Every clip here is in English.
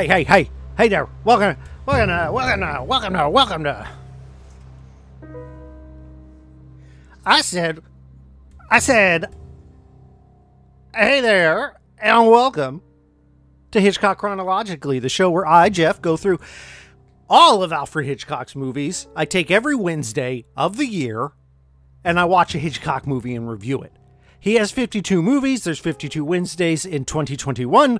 hey, hey, hey, hey there. Welcome, welcome, to, welcome, to, welcome, to, welcome to. I said, I said, hey there, and welcome to Hitchcock Chronologically, the show where I, Jeff, go through all of Alfred Hitchcock's movies. I take every Wednesday of the year and I watch a Hitchcock movie and review it. He has 52 movies. There's 52 Wednesdays in 2021.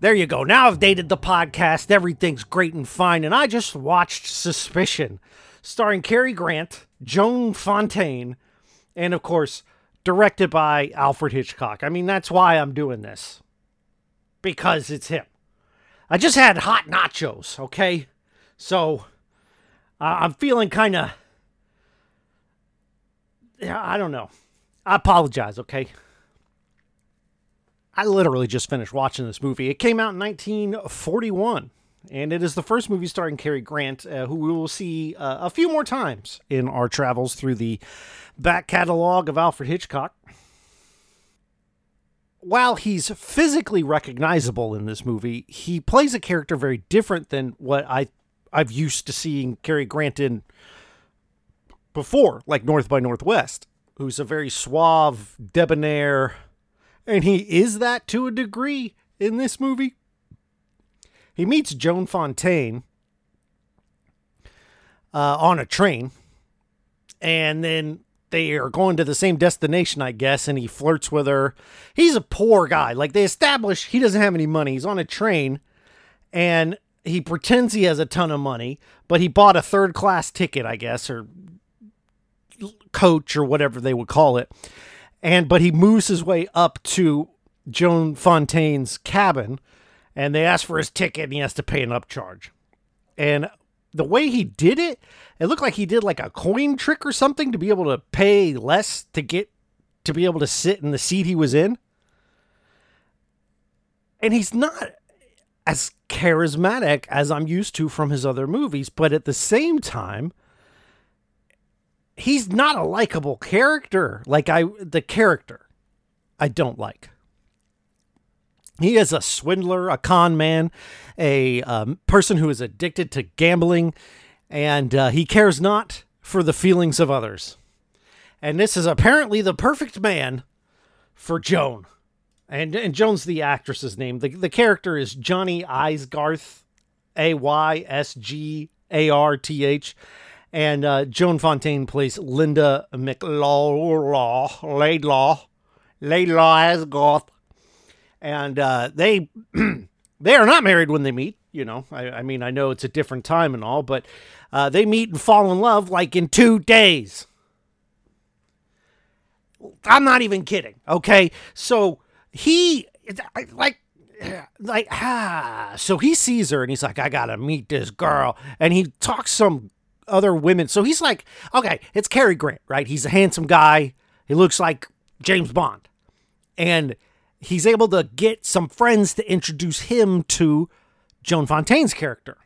There you go. Now I've dated the podcast. Everything's great and fine. And I just watched Suspicion, starring Cary Grant, Joan Fontaine, and of course, directed by Alfred Hitchcock. I mean, that's why I'm doing this. Because it's him. I just had hot nachos, okay? So uh, I'm feeling kind of. Yeah, I don't know. I apologize, okay? I literally just finished watching this movie. It came out in 1941, and it is the first movie starring Cary Grant, uh, who we will see uh, a few more times in our travels through the back catalog of Alfred Hitchcock. While he's physically recognizable in this movie, he plays a character very different than what I I've used to seeing Cary Grant in before, like North by Northwest who's a very suave, debonair, and he is that to a degree in this movie. He meets Joan Fontaine uh, on a train, and then they are going to the same destination, I guess, and he flirts with her. He's a poor guy. Like they establish he doesn't have any money. He's on a train, and he pretends he has a ton of money, but he bought a third class ticket, I guess, or coach or whatever they would call it. And but he moves his way up to Joan Fontaine's cabin and they ask for his ticket and he has to pay an upcharge. And the way he did it, it looked like he did like a coin trick or something to be able to pay less to get to be able to sit in the seat he was in. And he's not as charismatic as I'm used to from his other movies, but at the same time, he's not a likable character. Like I the character I don't like. He is a swindler, a con man, a um, person who is addicted to gambling, and uh, he cares not for the feelings of others. And this is apparently the perfect man for Joan. And, and Joan's the actress's name. The, the character is Johnny Aysgarth, A Y S G A R T H and uh, Joan Fontaine plays Linda McLaw, Laidlaw, Laidlaw Aysgarth, and uh, they they are not married when they meet. You know, I, I, mean, I know it's a different time and all, but uh, they meet and fall in love like in two days. I'm not even kidding. Okay, so he like like ah so he sees her and he's like i gotta meet this girl and he talks some other women. So he's like, okay, it's Cary Grant, right? He's a handsome guy. He looks like James Bond. And he's able to get some friends to introduce him to Joan Fontaine's character.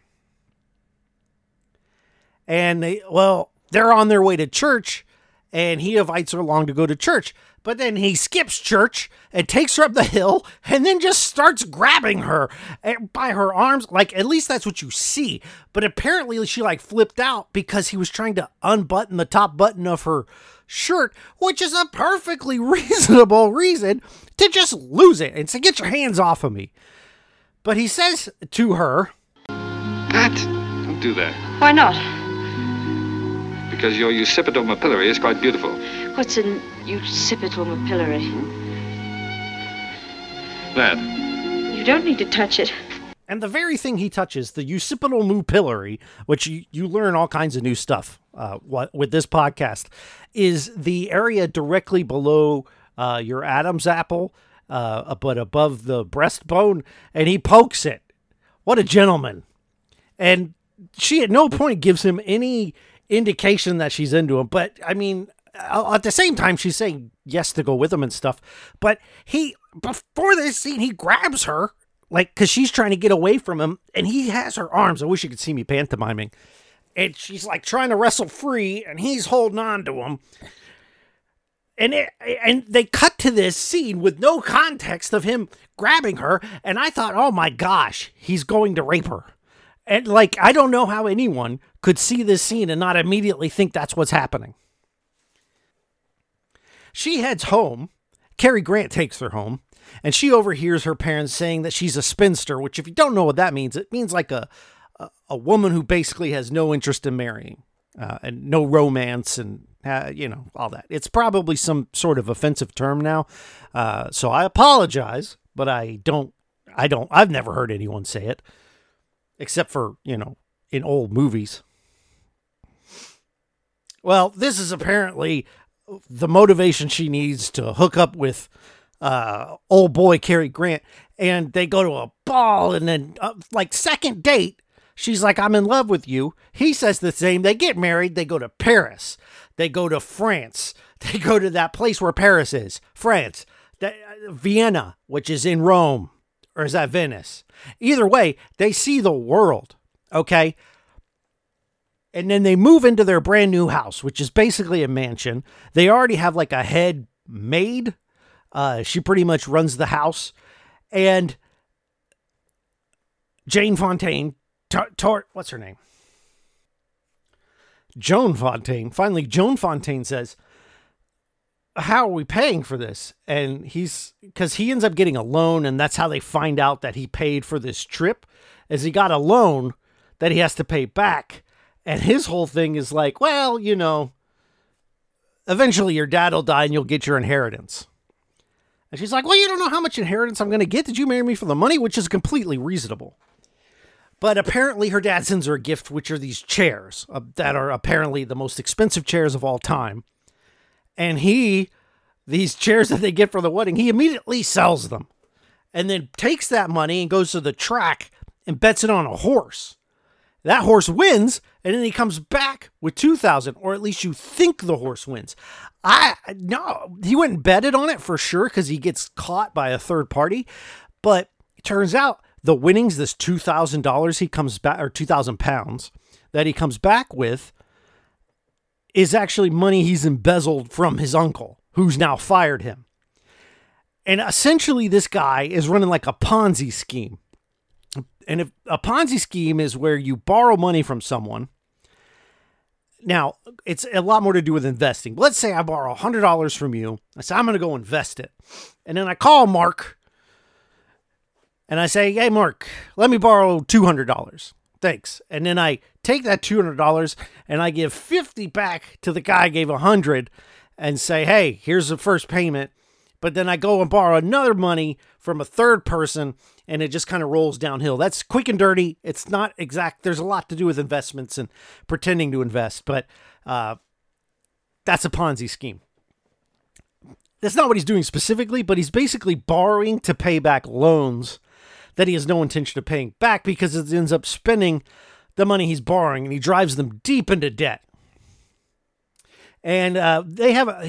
And they, well, they're on their way to church, and he invites her along to go to church. But then he skips church and takes her up the hill and then just starts grabbing her eh, by her arms. Like, at least that's what you see. But apparently, she like flipped out because he was trying to unbutton the top button of her shirt, which is a perfectly reasonable reason to just lose it and to get your hands off of me. But he says to her, Pat, don't do that. Why not? Because your occipital mapillary is quite beautiful. What's an occipital mapillary? That. You don't need to touch it. And the very thing he touches, the occipital mupillary, which you, you learn all kinds of new stuff uh, what, with this podcast, is the area directly below uh, your Adam's apple, uh, but above the breastbone, and he pokes it. What a gentleman. And she at no point gives him any indication that she's into him. But I mean, at the same time, she's saying yes to go with him and stuff. But he, before this scene, he grabs her, like, because she's trying to get away from him, and he has her arms. I wish you could see me pantomiming. And she's like trying to wrestle free, and he's holding on to him. and it, and they cut to this scene with no context of him grabbing her and i thought oh my gosh he's going to rape her and like i don't know how anyone could see this scene and not immediately think that's what's happening she heads home Cary Grant takes her home and she overhears her parents saying that she's a spinster which if you don't know what that means it means like a a, a woman who basically has no interest in marrying uh, and no romance and uh, you know all that. It's probably some sort of offensive term now, uh, so I apologize, but I don't, I don't, I've never heard anyone say it, except for you know in old movies. Well, this is apparently the motivation she needs to hook up with uh, old boy Cary Grant, and they go to a ball, and then uh, like second date, She's like, I'm in love with you. He says the same. They get married. They go to Paris. They go to France. They go to that place where Paris is, France. Uh, Vienna, which is in Rome. Or is that Venice? Either way, they see the world. Okay. And then they move into their brand new house, which is basically a mansion. They already have like a head maid. Uh, she pretty much runs the house. And Jane Fontaine Tor, what's her name? Joan Fontaine. Finally, Joan Fontaine says, How are we paying for this? And he's because he ends up getting a loan, and that's how they find out that he paid for this trip, as he got a loan that he has to pay back. And his whole thing is like, well, you know, eventually your dad will die and you'll get your inheritance. And she's like, well, you don't know how much inheritance I'm going to get. Did you marry me for the money? Which is completely reasonable. But apparently, her dad sends her a gift, which are these chairs uh, that are apparently the most expensive chairs of all time. And he, these chairs that they get for the wedding, he immediately sells them and then takes that money and goes to the track and bets it on a horse. That horse wins, and then he comes back with 2000 or at least you think the horse wins. I no, he went and betted on it for sure because he gets caught by a third party. But it turns out the winnings, this two thousand dollars he comes back or two thousand pounds that he comes back with, is actually money he's embezzled from his uncle, who's now fired him. And essentially, this guy is running like a Ponzi scheme. And if a Ponzi scheme is where you borrow money from someone, now it's a lot more to do with investing. Let's say I borrow $100 from you. I say, I'm going to go invest it. And then I call Mark and I say, "Hey, Mark, let me borrow two hundred dollars. Thanks." And then I take that two hundred dollars and I give fifty back to the guy I gave a hundred, and say, "Hey, here's the first payment." But then I go and borrow another money from a third person, and it just kind of rolls downhill. That's quick and dirty. It's not exact. There's a lot to do with investments and pretending to invest, but uh, that's a Ponzi scheme. That's not what he's doing specifically, but he's basically borrowing to pay back loans that he has no intention of paying back because it ends up spending the money he's borrowing and he drives them deep into debt. And uh, they have a,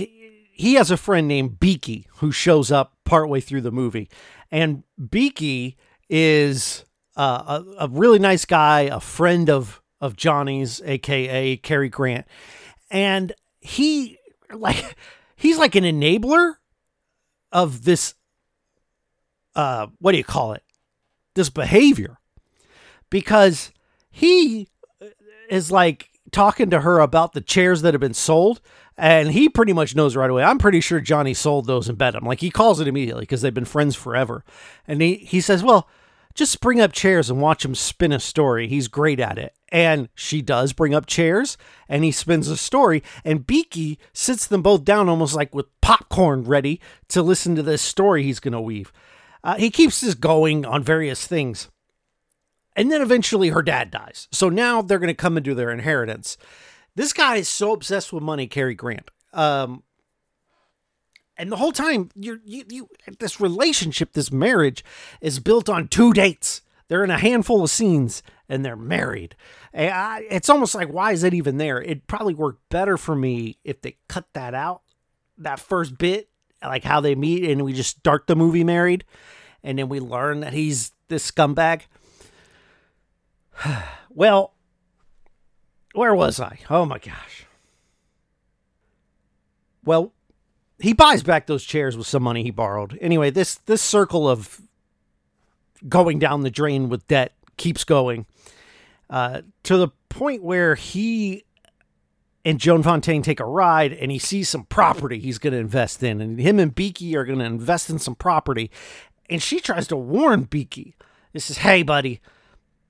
he has a friend named Beaky who shows up partway through the movie, and Beaky is uh, a, a really nice guy, a friend of of Johnny's, aka Cary Grant, and he like he's like an enabler of this. Uh, what do you call it? this behavior because he is like talking to her about the chairs that have been sold and he pretty much knows right away. I'm pretty sure Johnny sold those and bet them. Like he calls it immediately because they've been friends forever. And he, he says, Well, just bring up chairs and watch him spin a story. He's great at it. And she does bring up chairs and he spins a story. And Beaky sits them both down almost like with popcorn ready to listen to this story he's going to weave. Uh, he keeps this going on various things. And then eventually her dad dies. So now they're going to come into their inheritance. This guy is so obsessed with money, Cary Grant. Um, and the whole time, you're, you, you, this relationship, this marriage is built on two dates. They're in a handful of scenes and they're married. I, it's almost like, why is it even there? It'd probably worked better for me if they cut that out, that first bit, like how they meet, and we just start the movie married, and then we learn that he's this scumbag. well, where was I? Oh my gosh. Well, he buys back those chairs with some money he borrowed. Anyway, this this circle of going down the drain with debt keeps going uh, to the point where he and Joan Fontaine take a ride and he sees some property he's going to invest in. And him and Beaky are going to invest in some property. And she tries to warn Beaky. This is, hey, buddy,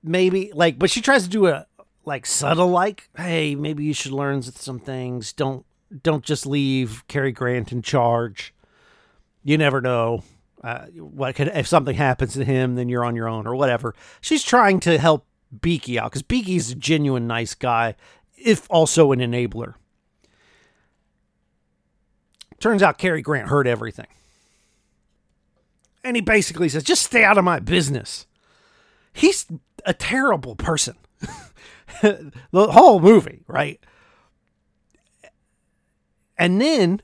maybe, like, but she tries to do a, like, subtle, like, hey, maybe you should learn some things. Don't, don't just leave Cary Grant in charge. You never know. Uh, what could, if something happens to him, then you're on your own or whatever. She's trying to help Beaky out because Beaky's a genuine nice guy if also an enabler. Turns out Cary Grant heard everything. And he basically says, just stay out of my business. He's a terrible person. the whole movie, right? And then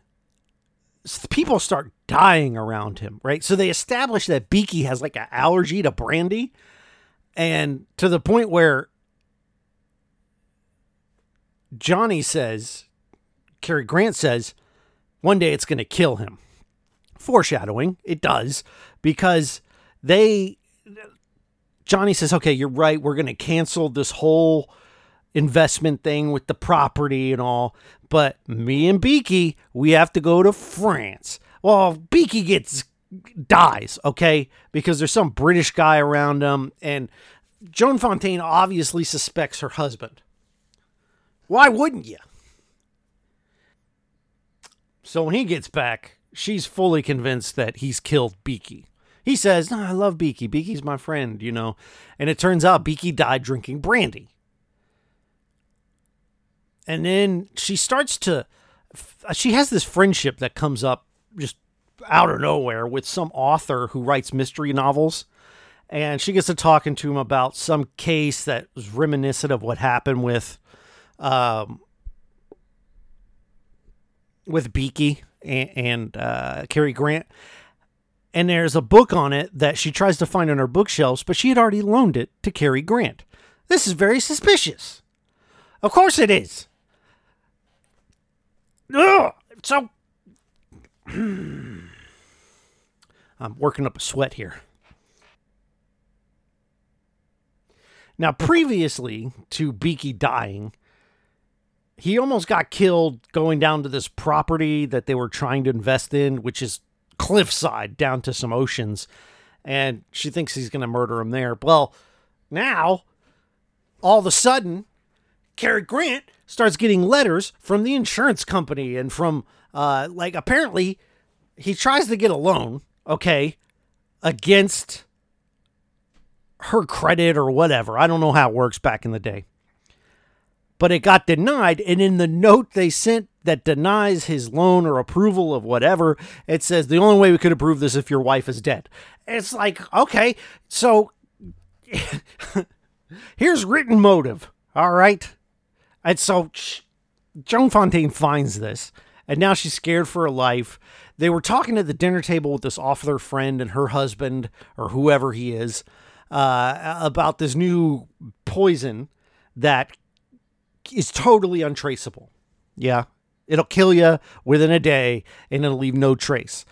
people start dying around him, right? So they establish that Beaky has like an allergy to brandy. And to the point where Johnny says, Cary Grant says, one day it's going to kill him. Foreshadowing, it does, because they, Johnny says, okay, you're right. We're going to cancel this whole investment thing with the property and all. But me and Beaky, we have to go to France. Well, Beaky gets dies, okay, because there's some British guy around him, and Joan Fontaine obviously suspects her husband. Why wouldn't you? So when he gets back, she's fully convinced that he's killed Beaky. He says, no, I love Beaky. Beaky's my friend, you know. And it turns out Beaky died drinking brandy. And then she starts to, she has this friendship that comes up just out of nowhere with some author who writes mystery novels. And she gets to talking to him about some case that was reminiscent of what happened with um, with Beaky and, and uh, Cary Grant. And there's a book on it that she tries to find on her bookshelves, but she had already loaned it to Cary Grant. This is very suspicious. Of course it is. Ugh, so I'm working up a sweat here. Now, previously to Beaky dying, he almost got killed going down to this property that they were trying to invest in, which is cliffside down to some oceans. And she thinks he's going to murder him there. Well, now, all of a sudden, Cary Grant starts getting letters from the insurance company and from, uh, like, apparently he tries to get a loan, okay, against her credit or whatever. I don't know how it works back in the day but it got denied. And in the note they sent that denies his loan or approval of whatever, it says the only way we could approve this if your wife is dead. It's like, okay, so here's written motive. All right. And so Joan Fontaine finds this, and now she's scared for her life. They were talking at the dinner table with this author friend and her husband, or whoever he is, uh, about this new poison that is totally untraceable. Yeah. It'll kill you within a day and it'll leave no trace.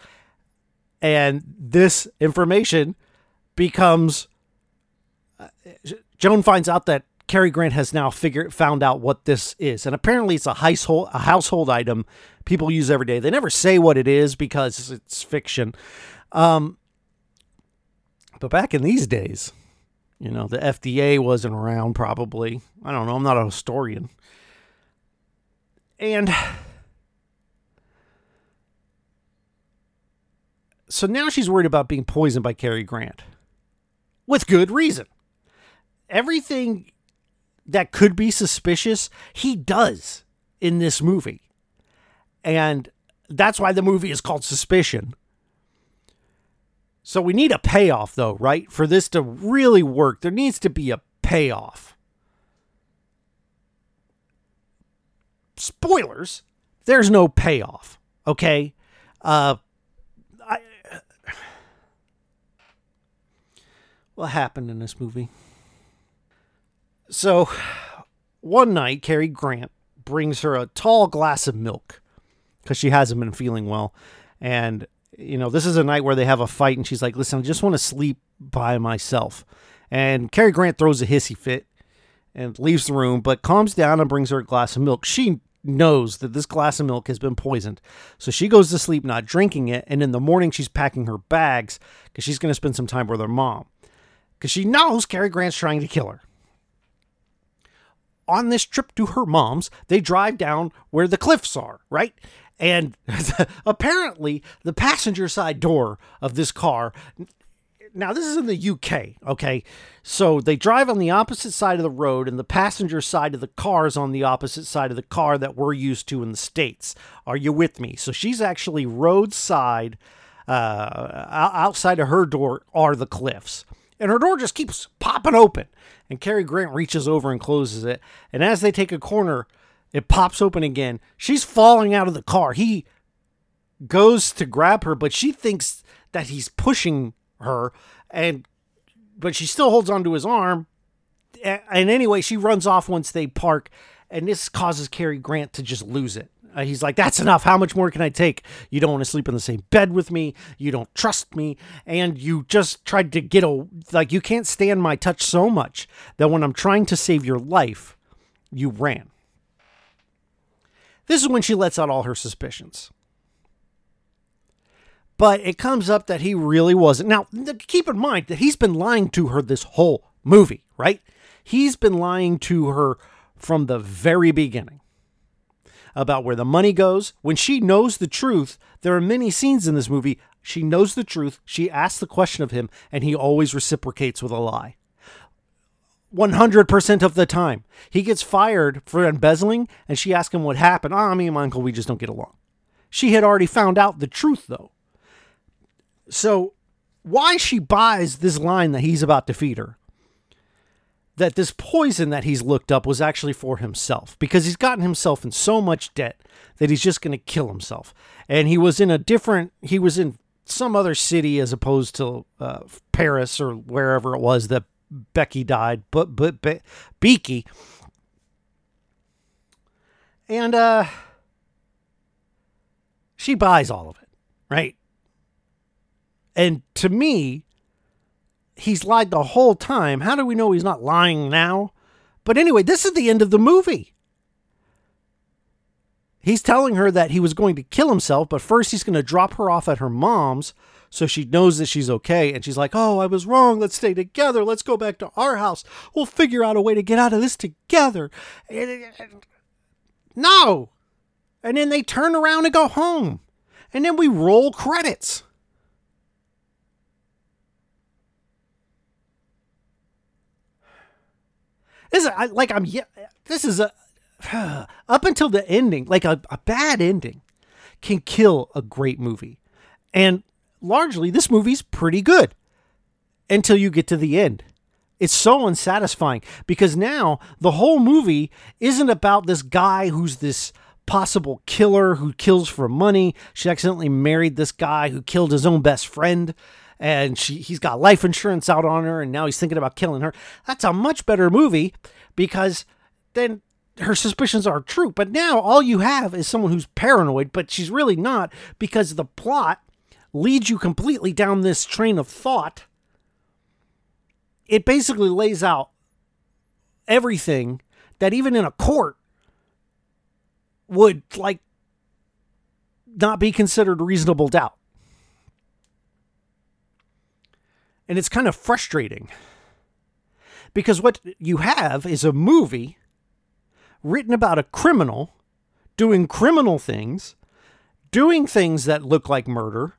And this information becomes. Uh, Joan finds out that Cary Grant has now figured found out what this is, and apparently it's a household a household item people use every day. They never say what it is because it's fiction. Um, but back in these days, you know, the FDA wasn't around probably. I don't know. I'm not a historian. And so now she's worried about being poisoned by Cary Grant with good reason. Everything that could be suspicious, he does in this movie. And that's why the movie is called Suspicion so we need a payoff, though, right? For this to really work, there needs to be a payoff. Spoilers, there's no payoff, okay? Uh, I, what happened in this movie? So, one night, Cary Grant brings her a tall glass of milk because she hasn't been feeling well. And, you know, this is a night where they have a fight, and she's like, listen, I just want to sleep by myself. And Cary Grant throws a hissy fit and leaves the room, but calms down and brings her a glass of milk. She knows that this glass of milk has been poisoned. So she goes to sleep not drinking it. And in the morning, she's packing her bags because she's going to spend some time with her mom because she knows Cary Grant's trying to kill her. On this trip to her mom's, they drive down where the cliffs are, right? And apparently, the passenger side door of this car now this is in the UK, okay? So they drive on the opposite side of the road, and the passenger side of the car is on the opposite side of the car that we're used to in the States. Are you with me? So she's actually roadside, uh, outside of her door are the cliffs. And her door just keeps popping open. And Cary Grant reaches over and closes it. And as they take a corner, it pops open again. She's falling out of the car. He goes to grab her, but she thinks that he's pushing her, and but she still holds onto his arm. And anyway, she runs off once they park, and this causes Cary Grant to just lose it. Uh, he's like, "That's enough. How much more can I take? You don't want to sleep in the same bed with me. You don't trust me, and you just tried to get a like. You can't stand my touch so much that when I'm trying to save your life, you ran." This is when she lets out all her suspicions. But it comes up that he really wasn't. Now, keep in mind that he's been lying to her this whole movie, right? He's been lying to her from the very beginning about where the money goes. When she knows the truth, there are many scenes in this movie. She knows the truth. She asks the question of him, and he always reciprocates with a lie. 100% of the time. He gets fired for embezzling, and she asks him what happened. Oh, me and my uncle, we just don't get along. She had already found out the truth, though. So, why she buys this line that he's about to feed her, that this poison that he's looked up was actually for himself, because he's gotten himself in so much debt that he's just going to kill himself. And he was in a different, he was in some other city as opposed to uh, Paris or wherever it was that Becky died, but but, but Beaky. And uh she buys all of it, right? And to me, he's lied the whole time. How do we know he's not lying now? But anyway, this is the end of the movie. He's telling her that he was going to kill himself, but first he's going to drop her off at her mom's so she knows that she's okay. And she's like, Oh, I was wrong. Let's stay together. Let's go back to our house. We'll figure out a way to get out of this together. No. And then they turn around and go home. And then we roll credits. This is like I'm yeah. This is a up until the ending, like a, a bad ending, can kill a great movie, and largely this movie's pretty good until you get to the end. It's so unsatisfying because now the whole movie isn't about this guy who's this possible killer who kills for money. She accidentally married this guy who killed his own best friend and she he's got life insurance out on her and now he's thinking about killing her. That's a much better movie because then her suspicions are true. But now all you have is someone who's paranoid, but she's really not because the plot leads you completely down this train of thought. It basically lays out everything that even in a court would like not be considered reasonable doubt. And it's kind of frustrating because what you have is a movie written about a criminal doing criminal things, doing things that look like murder,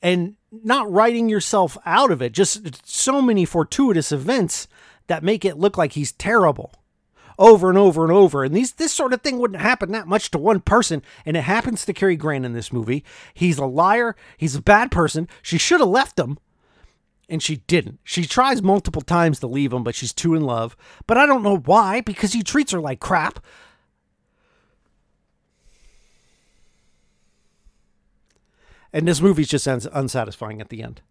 and not writing yourself out of it. Just so many fortuitous events that make it look like he's terrible over and over and over. And these this sort of thing wouldn't happen that much to one person, and it happens to Cary Grant in this movie. He's a liar. He's a bad person. She should have left him and she didn't. She tries multiple times to leave him, but she's too in love. But I don't know why, because he treats her like crap. And this movie's just unsatisfying at the end.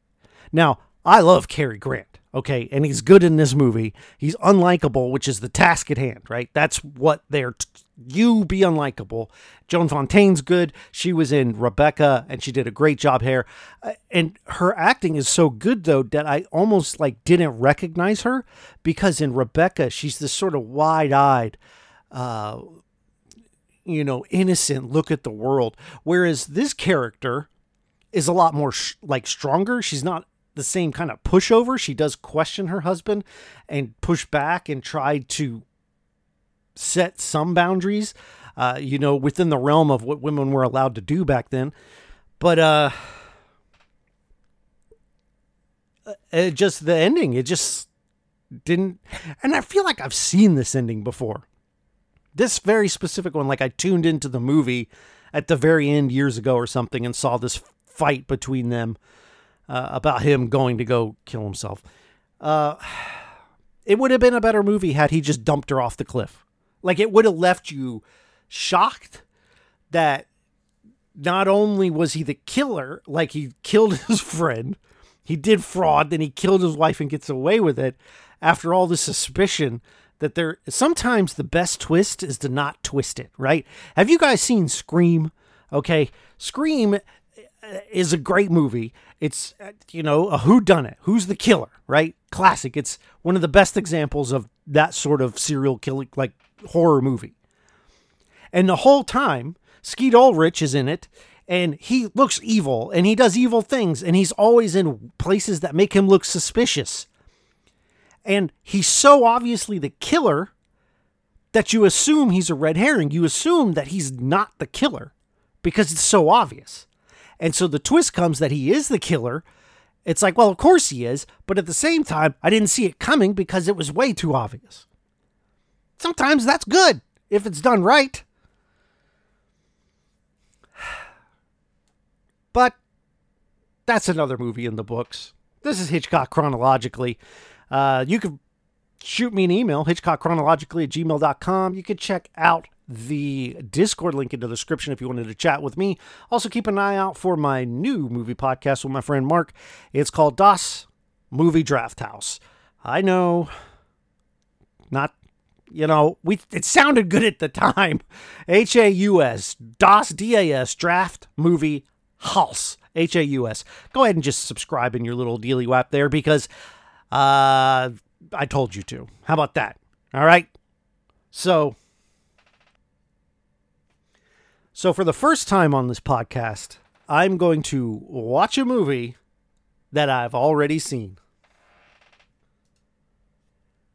Now, I love Cary Grant, okay, and he's good in this movie. He's unlikable, which is the task at hand, right? That's what they're you be unlikable. Joan Fontaine's good. She was in Rebecca and she did a great job here. Uh, and her acting is so good though that I almost like didn't recognize her because in Rebecca she's this sort of wide-eyed uh you know, innocent look at the world whereas this character is a lot more sh- like stronger. She's not the same kind of pushover. She does question her husband and push back and try to set some boundaries, uh, you know, within the realm of what women were allowed to do back then. But uh, uh, it just the ending, it just didn't. And I feel like I've seen this ending before. This very specific one, like I tuned into the movie at the very end years ago or something and saw this fight between them uh, about him going to go kill himself. Uh, it would have been a better movie had he just dumped her off the cliff. Like it would have left you shocked that not only was he the killer, like he killed his friend, he did fraud, then he killed his wife and gets away with it after all the suspicion that there sometimes the best twist is to not twist it, right? Have you guys seen Scream? Okay, Scream uh, is a great movie. It's uh, you know a who done it, who's the killer, right? Classic. It's one of the best examples of that sort of serial killing, like horror movie. And the whole time, Skeet Ulrich is in it, and he looks evil, and he does evil things, and he's always in places that make him look suspicious. And he's so obviously the killer that you assume he's a red herring. You assume that he's not the killer because it's so obvious. And so the twist comes that he is the killer. It's like, well, of course he is, but at the same time, I didn't see it coming because it was way too obvious sometimes that's good if it's done right. But that's another movie in the books. This is Hitchcock chronologically. Uh, you can shoot me an email, hitchcockchronologically at gmail.com. You can check out the Discord link in the description if you wanted to chat with me. Also, keep an eye out for my new movie podcast with my friend Mark. It's called Das Movie Draft Haus. I know, not you know, we it sounded good at the time. H A U S DOS D A S draft movie House H A U S. Go ahead and just subscribe in your little dealy wap there because uh, I told you to. How about that? All right. So, so for the first time on this podcast, I'm going to watch a movie that I've already seen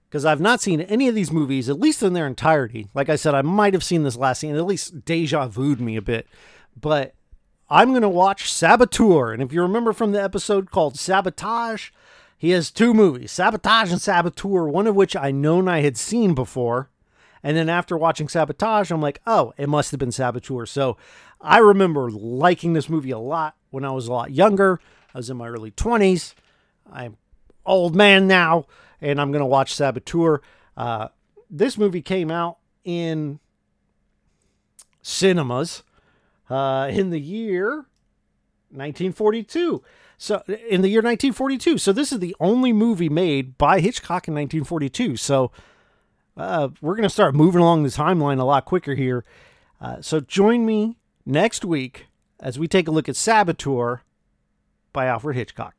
because I've not seen any of these movies, at least in their entirety. Like I said, I might have seen this last scene, at least deja vu'd me a bit. But I'm going to watch Saboteur. And if you remember from the episode called Sabotage, he has two movies, Sabotage and Saboteur, one of which I known I had seen before. And then after watching Sabotage, I'm like, oh, it must have been Saboteur. So I remember liking this movie a lot when I was a lot younger. I was in my early 20s. I'm old man now and I'm going to watch Saboteur. Uh, this movie came out in cinemas uh, in the year 1942. So, in the year 1942. So, this is the only movie made by Hitchcock in 1942. So, uh, we're going to start moving along the timeline a lot quicker here. Uh, so, join me next week as we take a look at Saboteur by Alfred Hitchcock.